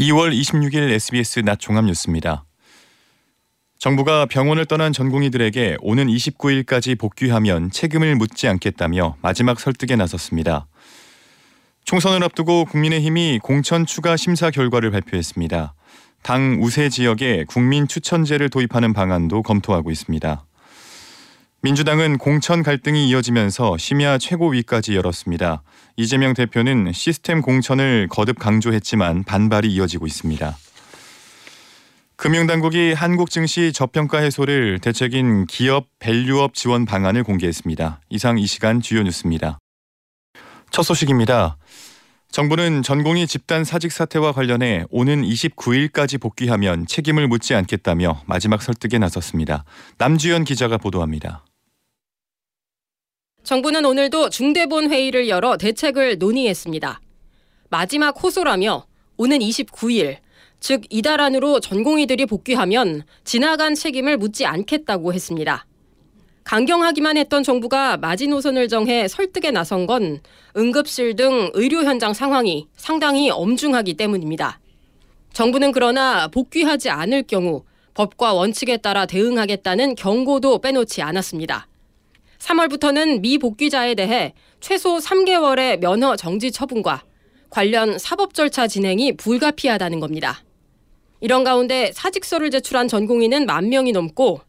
2월 26일 SBS 낮 종합 뉴스입니다. 정부가 병원을 떠난 전공의들에게 오는 29일까지 복귀하면 책임을 묻지 않겠다며 마지막 설득에 나섰습니다. 총선을 앞두고 국민의힘이 공천 추가 심사 결과를 발표했습니다. 당 우세 지역에 국민 추천제를 도입하는 방안도 검토하고 있습니다. 민주당은 공천 갈등이 이어지면서 심야 최고위까지 열었습니다. 이재명 대표는 시스템 공천을 거듭 강조했지만 반발이 이어지고 있습니다. 금융당국이 한국 증시 저평가 해소를 대책인 기업 value up 지원 방안을 공개했습니다. 이상 이 시간 주요 뉴스입니다. 첫 소식입니다. 정부는 전공의 집단 사직 사태와 관련해 오는 29일까지 복귀하면 책임을 묻지 않겠다며 마지막 설득에 나섰습니다. 남주현 기자가 보도합니다. 정부는 오늘도 중대본 회의를 열어 대책을 논의했습니다. 마지막 호소라며 오는 29일, 즉 이달 안으로 전공의들이 복귀하면 지나간 책임을 묻지 않겠다고 했습니다. 강경하기만 했던 정부가 마지노선을 정해 설득에 나선 건 응급실 등 의료 현장 상황이 상당히 엄중하기 때문입니다. 정부는 그러나 복귀하지 않을 경우 법과 원칙에 따라 대응하겠다는 경고도 빼놓지 않았습니다. 3월부터는 미복귀자에 대해 최소 3개월의 면허 정지 처분과 관련 사법 절차 진행이 불가피하다는 겁니다. 이런 가운데 사직서를 제출한 전공의는 만 명이 넘고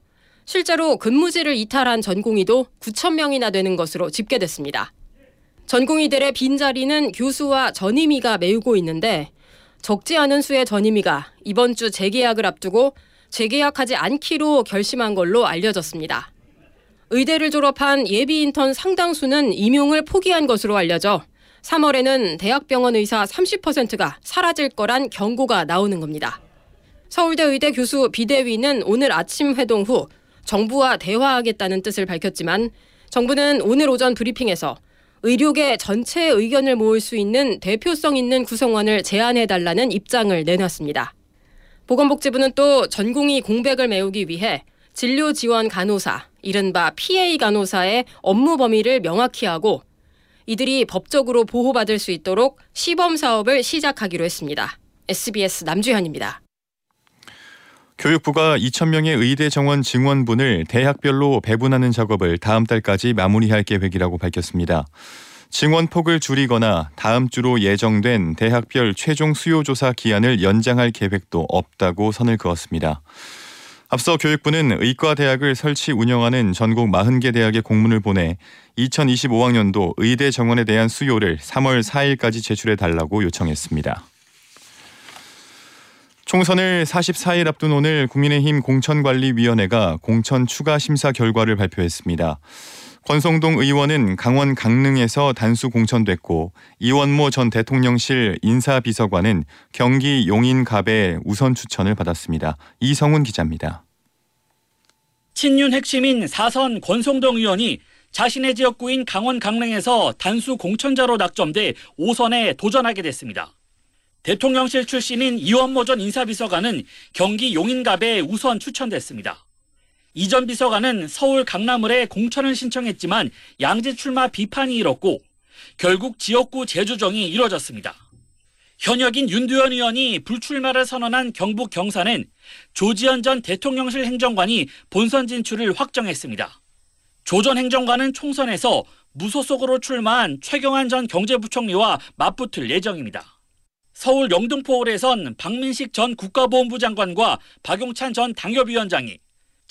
실제로 근무지를 이탈한 전공의도 9천 명이나 되는 것으로 집계됐습니다. 전공의들의 빈자리는 교수와 전임의가 메우고 있는데 적지 않은 수의 전임의가 이번 주 재계약을 앞두고 재계약하지 않기로 결심한 걸로 알려졌습니다. 의대를 졸업한 예비 인턴 상당수는 임용을 포기한 것으로 알려져 3월에는 대학병원 의사 30%가 사라질 거란 경고가 나오는 겁니다. 서울대 의대 교수 비대위는 오늘 아침 회동 후 정부와 대화하겠다는 뜻을 밝혔지만 정부는 오늘 오전 브리핑에서 의료계 전체의 의견을 모을 수 있는 대표성 있는 구성원을 제안해달라는 입장을 내놨습니다. 보건복지부는 또 전공의 공백을 메우기 위해 진료 지원 간호사, 이른바 PA 간호사의 업무 범위를 명확히 하고 이들이 법적으로 보호받을 수 있도록 시범 사업을 시작하기로 했습니다. SBS 남주현입니다. 교육부가 2,000명의 의대 정원 증원분을 대학별로 배분하는 작업을 다음 달까지 마무리할 계획이라고 밝혔습니다. 증원 폭을 줄이거나 다음 주로 예정된 대학별 최종 수요 조사 기한을 연장할 계획도 없다고 선을 그었습니다. 앞서 교육부는 의과대학을 설치 운영하는 전국 40개 대학의 공문을 보내 2025학년도 의대 정원에 대한 수요를 3월 4일까지 제출해 달라고 요청했습니다. 총선을 44일 앞둔 오늘 국민의힘 공천관리위원회가 공천 추가 심사 결과를 발표했습니다. 권성동 의원은 강원 강릉에서 단수 공천됐고 이원모 전 대통령실 인사비서관은 경기 용인갑에 우선 추천을 받았습니다. 이성훈 기자입니다. 친윤 핵심인 사선 권성동 의원이 자신의 지역구인 강원 강릉에서 단수 공천자로 낙점돼 5선에 도전하게 됐습니다. 대통령실 출신인 이원모 전 인사비서관은 경기 용인갑에 우선 추천됐습니다. 이 전 비서관은 서울 강남을에 공천을 신청했지만 양지 출마 비판이 일었고 결국 지역구 재조정이 이뤄졌습니다. 현역인 윤두현 의원이 불출마를 선언한 경북 경산은 조지현 전 대통령실 행정관이 본선 진출을 확정했습니다. 조 전 행정관은 총선에서 무소속으로 출마한 최경환 전 경제부총리와 맞붙을 예정입니다. 서울 영등포홀에선 박민식 전 국가보훈부 장관과 박용찬 전 당협위원장이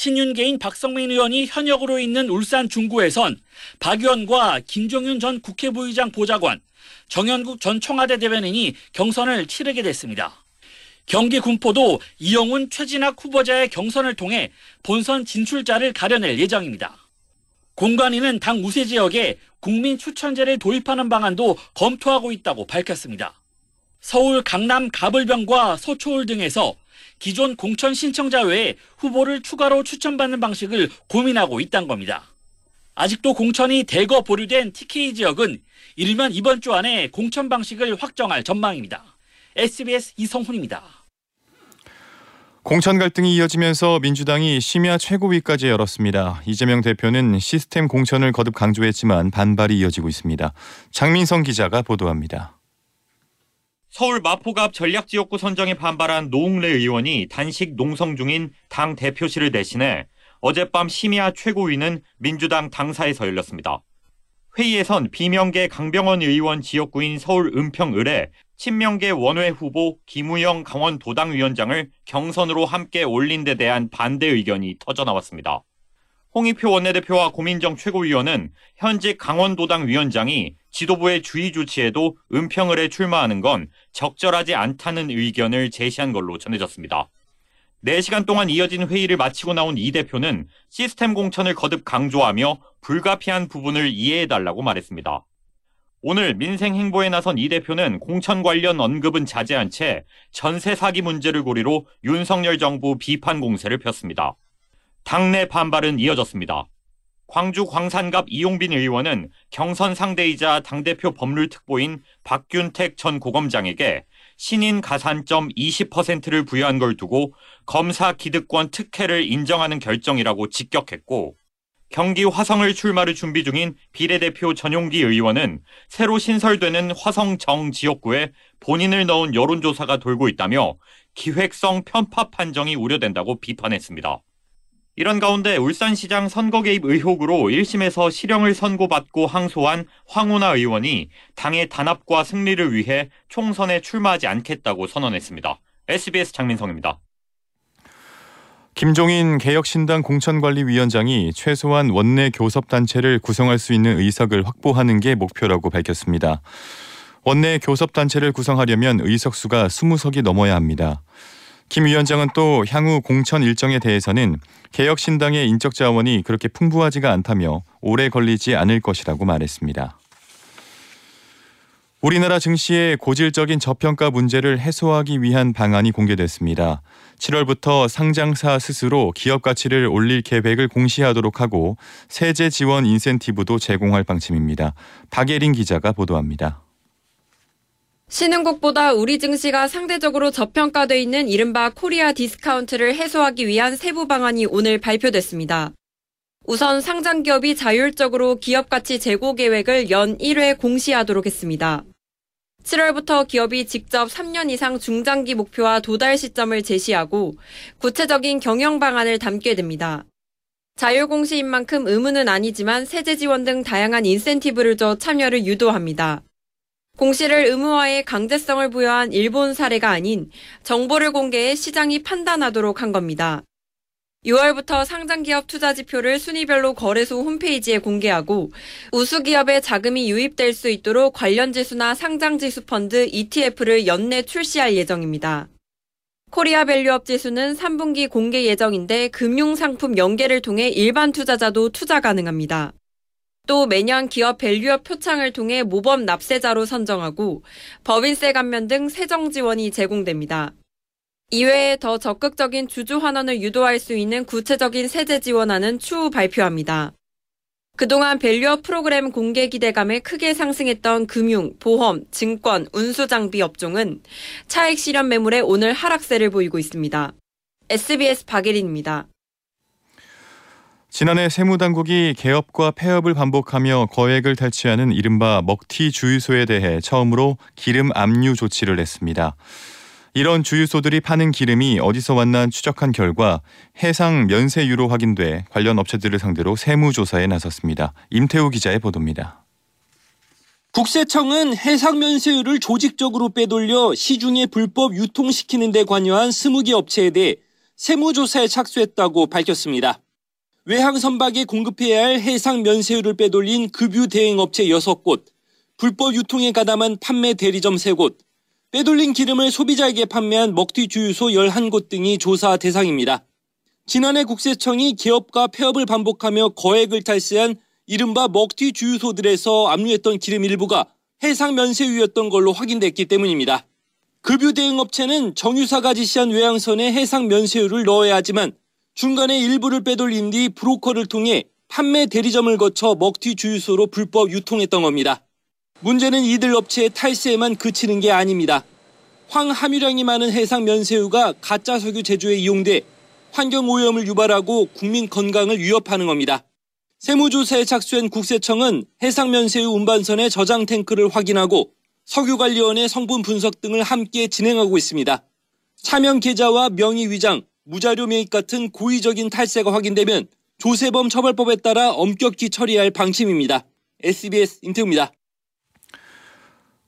친윤계인 박성민 의원이 현역으로 있는 울산 중구에선 박 의원과 김종윤 전 국회부의장 보좌관, 정현국 전 청와대 대변인이 경선을 치르게 됐습니다. 경기 군포도 이영훈 최진학 후보자의 경선을 통해 본선 진출자를 가려낼 예정입니다. 공관위는 당 우세 지역에 국민 추천제를 도입하는 방안도 검토하고 있다고 밝혔습니다. 서울 강남 가불병과 서초울 등에서 기존 공천 신청자 외에 후보를 추가로 추천받는 방식을 고민하고 있다는 겁니다. 아직도 공천이 대거 보류된 TK 지역은 이르면 이번 주 안에 공천 방식을 확정할 전망입니다. SBS 이성훈입니다. 공천 갈등이 이어지면서 민주당이 심야 최고위까지 열었습니다. 이재명 대표는 시스템 공천을 거듭 강조했지만 반발이 이어지고 있습니다. 장민성 기자가 보도합니다. 서울 마포갑 전략지역구 선정에 반발한 노웅래 의원이 단식 농성 중인 당 대표실을 대신해 어젯밤 심야 최고위는 민주당 당사에서 열렸습니다. 회의에선 비명계 강병원 의원 지역구인 서울 은평을에 친명계 원외 후보 김우영 강원도당 위원장을 경선으로 함께 올린 데 대한 반대 의견이 터져나왔습니다. 홍익표 원내대표와 고민정 최고위원은 현직 강원도당 위원장이 지도부의 주의 조치에도 은평을에 출마하는 건 적절하지 않다는 의견을 제시한 걸로 전해졌습니다. 4시간 동안 이어진 회의를 마치고 나온 이 대표는 시스템 공천을 거듭 강조하며 불가피한 부분을 이해해달라고 말했습니다. 오늘 민생 행보에 나선 이 대표는 공천 관련 언급은 자제한 채 전세 사기 문제를 고리로 윤석열 정부 비판 공세를 폈습니다. 당내 반발은 이어졌습니다. 광주 광산갑 이용빈 의원은 경선 상대이자 당대표 법률특보인 박균택 전 고검장에게 신인 가산점 20%를 부여한 걸 두고 검사 기득권 특혜를 인정하는 결정이라고 직격했고 경기 화성을 출마를 준비 중인 비례대표 전용기 의원은 새로 신설되는 화성 정 지역구에 본인을 넣은 여론조사가 돌고 있다며 기획성 편파 판정이 우려된다고 비판했습니다. 이런 가운데 울산시장 선거 개입 의혹으로 1심에서 실형을 선고받고 항소한 황운하 의원이 당의 단합과 승리를 위해 총선에 출마하지 않겠다고 선언했습니다. SBS 장민성입니다. 김종인 개혁신당 공천관리위원장이 최소한 원내 교섭단체를 구성할 수 있는 의석을 확보하는 게 목표라고 밝혔습니다. 원내 교섭단체를 구성하려면 의석수가 20석이 넘어야 합니다. 김 위원장은 또 향후 공천 일정에 대해서는 개혁신당의 인적 자원이 그렇게 풍부하지가 않다며 오래 걸리지 않을 것이라고 말했습니다. 우리나라 증시의 고질적인 저평가 문제를 해소하기 위한 방안이 공개됐습니다. 7월부터 상장사 스스로 기업 가치를 올릴 계획을 공시하도록 하고 세제 지원 인센티브도 제공할 방침입니다. 박예린 기자가 보도합니다. 신흥국보다 우리 증시가 상대적으로 저평가돼 있는 이른바 코리아 디스카운트를 해소하기 위한 세부 방안이 오늘 발표됐습니다. 우선 상장 기업이 자율적으로 기업 가치 제고 계획을 연 1회 공시하도록 했습니다. 7월부터 기업이 직접 3년 이상 중장기 목표와 도달 시점을 제시하고 구체적인 경영 방안을 담게 됩니다. 자율공시인 만큼 의무는 아니지만 세제 지원 등 다양한 인센티브를 줘 참여를 유도합니다. 공시를 의무화에 강제성을 부여한 일본 사례가 아닌 정보를 공개해 시장이 판단하도록 한 겁니다. 6월부터 상장 기업 투자 지표를 순위별로 거래소 홈페이지에 공개하고 우수 기업의 자금이 유입될 수 있도록 관련 지수나 상장 지수 펀드 ETF를 연내 출시할 예정입니다. 코리아 value up 지수는 3분기 공개 예정인데 금융 상품 연계를 통해 일반 투자자도 투자 가능합니다. 또 매년 기업 value up 표창을 통해 모범 납세자로 선정하고 법인세 감면 등 세정 지원이 제공됩니다. 이외에 더 적극적인 주주 환원을 유도할 수 있는 구체적인 세제 지원안은 추후 발표합니다. 그동안 value up 프로그램 공개 기대감에 크게 상승했던 금융, 보험, 증권, 운수장비 업종은 차익 실현 매물에 오늘 하락세를 보이고 있습니다. SBS 박예린입니다. 지난해 세무당국이 개업과 폐업을 반복하며 거액을 탈취하는 이른바 먹튀 주유소에 대해 처음으로 기름 압류 조치를 했습니다. 이런 주유소들이 파는 기름이 어디서 왔나 추적한 결과 해상 면세유로 확인돼 관련 업체들을 상대로 세무조사에 나섰습니다. 임태우 기자의 보도입니다. 국세청은 해상 면세유를 조직적으로 빼돌려 시중에 불법 유통시키는 데 관여한 20개 업체에 대해 세무조사에 착수했다고 밝혔습니다. 외항 선박에 공급해야 할 해상 면세율을 빼돌린 급유 대행 업체 6곳, 불법 유통에 가담한 판매 대리점 3곳, 빼돌린 기름을 소비자에게 판매한 먹튀 주유소 11곳 등이 조사 대상입니다. 지난해 국세청이 기업과 폐업을 반복하며 거액을 탈세한 이른바 먹튀 주유소들에서 압류했던 기름 일부가 해상 면세유였던 걸로 확인됐기 때문입니다. 급유 대행 업체는 정유사가 지시한 외항선에 해상 면세유를 넣어야 하지만 중간에 일부를 빼돌린 뒤 브로커를 통해 판매 대리점을 거쳐 먹튀 주유소로 불법 유통했던 겁니다. 문제는 이들 업체의 탈세에만 그치는 게 아닙니다. 황 함유량이 많은 해상 면세유가 가짜 석유 제조에 이용돼 환경 오염을 유발하고 국민 건강을 위협하는 겁니다. 세무조사에 착수한 국세청은 해상 면세유 운반선의 저장 탱크를 확인하고 석유관리원의 성분 분석 등을 함께 진행하고 있습니다. 차명 계좌와 명의 위장, 무자료 매입 같은 고의적인 탈세가 확인되면 조세범 처벌법에 따라 엄격히 처리할 방침입니다. SBS 임태우입니다.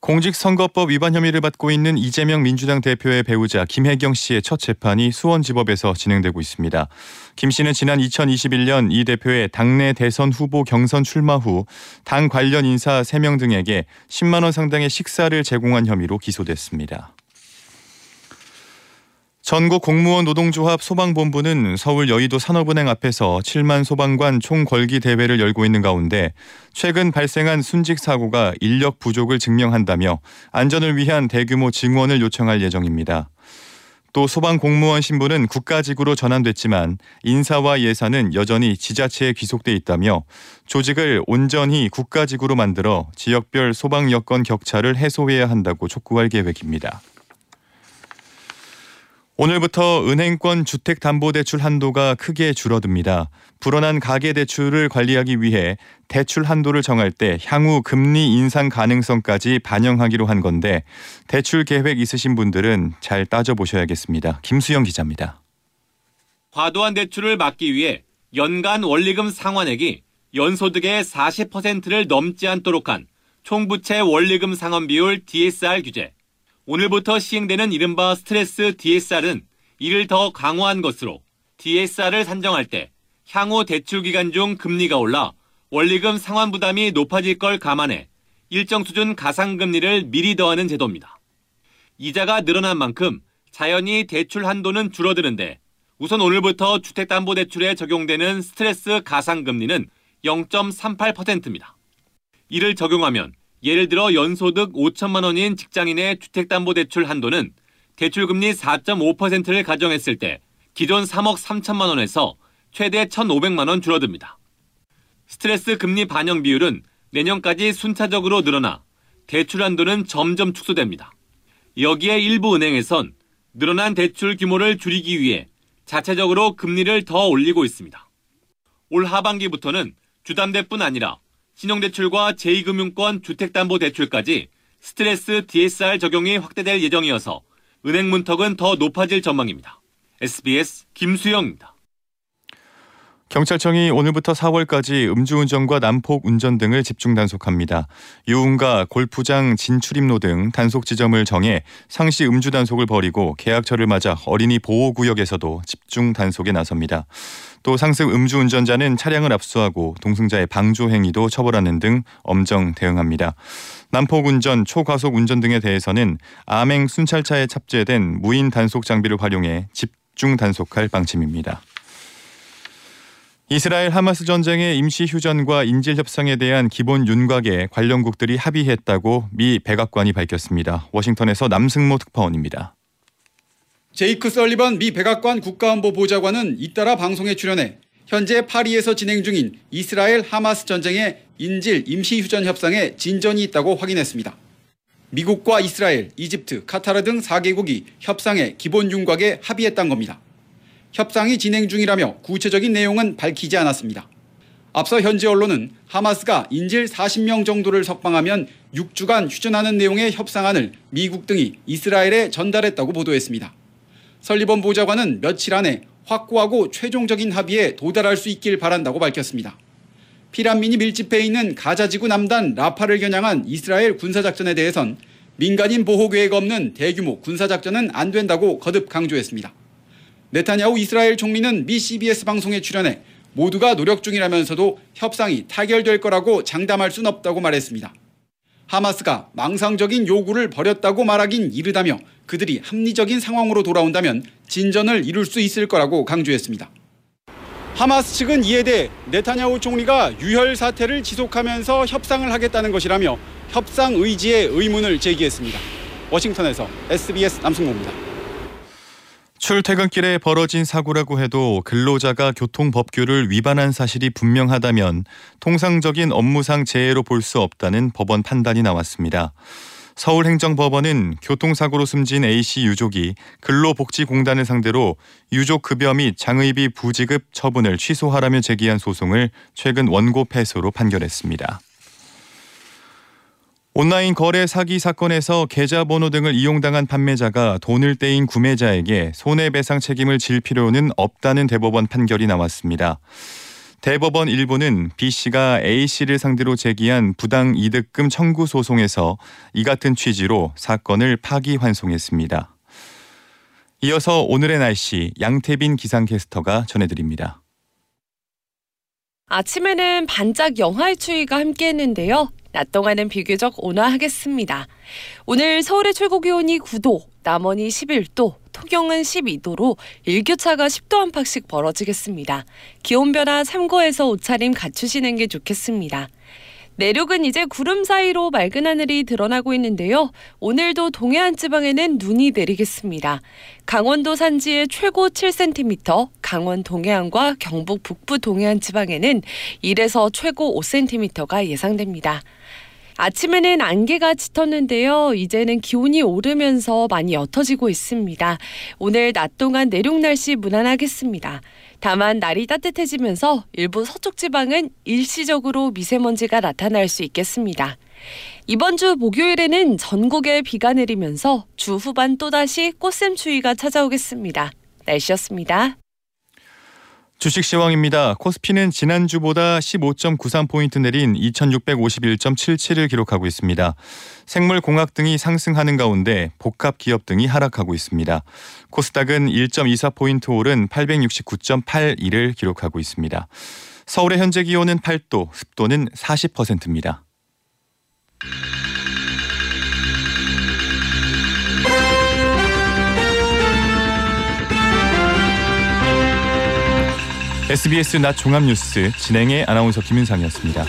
공직선거법 위반 혐의를 받고 있는 이재명 민주당 대표의 배우자 김혜경 씨의 첫 재판이 수원지법에서 진행되고 있습니다. 김 씨는 지난 2021년 이 대표의 당내 대선 후보 경선 출마 후 당 관련 인사 3명 등에게 10만 원 상당의 식사를 제공한 혐의로 기소됐습니다. 전국 공무원 노동조합 소방본부는 서울 여의도 산업은행 앞에서 7만 소방관 총걸기 대회를 열고 있는 가운데 최근 발생한 순직 사고가 인력 부족을 증명한다며 안전을 위한 대규모 증원을 요청할 예정입니다. 또 소방 공무원 신분은 국가직으로 전환됐지만 인사와 예산은 여전히 지자체에 귀속돼 있다며 조직을 온전히 국가직으로 만들어 지역별 소방 여건 격차를 해소해야 한다고 촉구할 계획입니다. 오늘부터 은행권 주택담보대출 한도가 크게 줄어듭니다. 불어난 가계대출을 관리하기 위해 대출 한도를 정할 때 향후 금리 인상 가능성까지 반영하기로 한 건데 대출 계획 있으신 분들은 잘 따져보셔야겠습니다. 김수영 기자입니다. 과도한 대출을 막기 위해 연간 원리금 상환액이 연소득의 40%를 넘지 않도록 한 총부채 원리금 상환 비율 DSR 규제, 오늘부터 시행되는 이른바 스트레스 DSR은 이를 더 강화한 것으로 DSR을 산정할 때 향후 대출 기간 중 금리가 올라 원리금 상환 부담이 높아질 걸 감안해 일정 수준 가상금리를 미리 더하는 제도입니다. 이자가 늘어난 만큼 자연히 대출 한도는 줄어드는데 우선 오늘부터 주택담보대출에 적용되는 스트레스 가상금리는 0.38%입니다. 이를 적용하면 예를 들어 연소득 5천만 원인 직장인의 주택담보대출 한도는 대출금리 4.5%를 가정했을 때 기존 3억 3천만 원에서 최대 1,500만 원 줄어듭니다. 스트레스 금리 반영 비율은 내년까지 순차적으로 늘어나 대출 한도는 점점 축소됩니다. 여기에 일부 은행에선 늘어난 대출 규모를 줄이기 위해 자체적으로 금리를 더 올리고 있습니다. 올 하반기부터는 주담대뿐 아니라 신용대출과 제2금융권 주택담보대출까지 스트레스 DSR 적용이 확대될 예정이어서 은행 문턱은 더 높아질 전망입니다. SBS 김수영입니다. 경찰청이 오늘부터 4월까지 음주운전과 난폭 운전 등을 집중 단속합니다. 유흥가, 골프장, 진출입로 등 단속 지점을 정해 상시 음주 단속을 벌이고 계약철을 맞아 어린이 보호 구역에서도 집중 단속에 나섭니다. 또 상습 음주운전자는 차량을 압수하고 동승자의 방조 행위도 처벌하는 등 엄정 대응합니다. 난폭 운전, 초과속 운전 등에 대해서는 암행 순찰차에 탑재된 무인 단속 장비를 활용해 집중 단속할 방침입니다. 이스라엘 하마스 전쟁의 임시 휴전과 인질 협상에 대한 기본 윤곽에 관련국들이 합의했다고 미 백악관이 밝혔습니다. 워싱턴에서 남승모 특파원입니다. 제이크 설리번 미 백악관 국가안보 보좌관은 잇따라 방송에 출연해 현재 파리에서 진행 중인 이스라엘 하마스 전쟁의 인질 임시 휴전 협상에 진전이 있다고 확인했습니다. 미국과 이스라엘, 이집트, 카타르 등 4개국이 협상의 기본 윤곽에 합의했던 겁니다. 협상이 진행 중이라며 구체적인 내용은 밝히지 않았습니다. 앞서 현지 언론은 하마스가 인질 40명 정도를 석방하면 6주간 휴전하는 내용의 협상안을 미국 등이 이스라엘에 전달했다고 보도했습니다. 설리번 보좌관은 며칠 안에 확고하고 최종적인 합의에 도달할 수 있길 바란다고 밝혔습니다. 피란민이 밀집해 있는 가자지구 남단 라파를 겨냥한 이스라엘 군사작전에 대해선 민간인 보호 계획 없는 대규모 군사작전은 안 된다고 거듭 강조했습니다. 네타냐후 이스라엘 총리는 미 CBS 방송에 출연해 모두가 노력 중이라면서도 협상이 타결될 거라고 장담할 순 없다고 말했습니다. 하마스가 망상적인 요구를 버렸다고 말하긴 이르다며 그들이 합리적인 상황으로 돌아온다면 진전을 이룰 수 있을 거라고 강조했습니다. 하마스 측은 이에 대해 네타냐후 총리가 유혈 사태를 지속하면서 협상을 하겠다는 것이라며 협상 의지에 의문을 제기했습니다. 워싱턴에서 SBS 남승모입니다. 출퇴근길에 벌어진 사고라고 해도 근로자가 교통법규를 위반한 사실이 분명하다면 통상적인 업무상 재해로 볼 수 없다는 법원 판단이 나왔습니다. 서울행정법원은 교통사고로 숨진 A씨 유족이 근로복지공단을 상대로 유족 급여 및 장의비 부지급 처분을 취소하라며 제기한 소송을 최근 원고 패소로 판결했습니다. 온라인 거래 사기 사건에서 계좌번호 등을 이용당한 판매자가 돈을 떼인 구매자에게 손해배상 책임을 질 필요는 없다는 대법원 판결이 나왔습니다. 대법원 일부는 B 씨가 A 씨를 상대로 제기한 부당 이득금 청구 소송에서 이 같은 취지로 사건을 파기환송했습니다. 이어서 오늘의 날씨 양태빈 기상캐스터가 전해드립니다. 아침에는 반짝 영하의 추위가 함께했는데요. 낮 동안은 비교적 온화하겠습니다. 오늘 서울의 최고 기온이 9도, 남원이 11도, 통영은 12도로 일교차가 10도 안팎씩 벌어지겠습니다. 기온 변화 참고해서 옷차림 갖추시는 게 좋겠습니다. 내륙은 이제 구름 사이로 맑은 하늘이 드러나고 있는데요. 오늘도 동해안 지방에는 눈이 내리겠습니다. 강원도 산지의 최고 7cm, 강원 동해안과 경북 북부 동해안 지방에는 1에서 최고 5cm가 예상됩니다. 아침에는 안개가 짙었는데요. 이제는 기온이 오르면서 많이 옅어지고 있습니다. 오늘 낮 동안 내륙 날씨 무난하겠습니다. 다만 날이 따뜻해지면서 일부 서쪽 지방은 일시적으로 미세먼지가 나타날 수 있겠습니다. 이번 주 목요일에는 전국에 비가 내리면서 주 후반 또다시 꽃샘 추위가 찾아오겠습니다. 날씨였습니다. 주식 시황입니다. 코스피는 지난주보다 15.93포인트 내린 2651.77을 기록하고 있습니다. 생물 공학 등이 상승하는 가운데 복합 기업 등이 하락하고 있습니다. 코스닥은 1.24포인트 오른 869.81을 기록하고 있습니다. 서울의 현재 기온은 8도, 습도는 40%입니다. SBS 낮 종합뉴스 진행의 아나운서 김윤상이었습니다.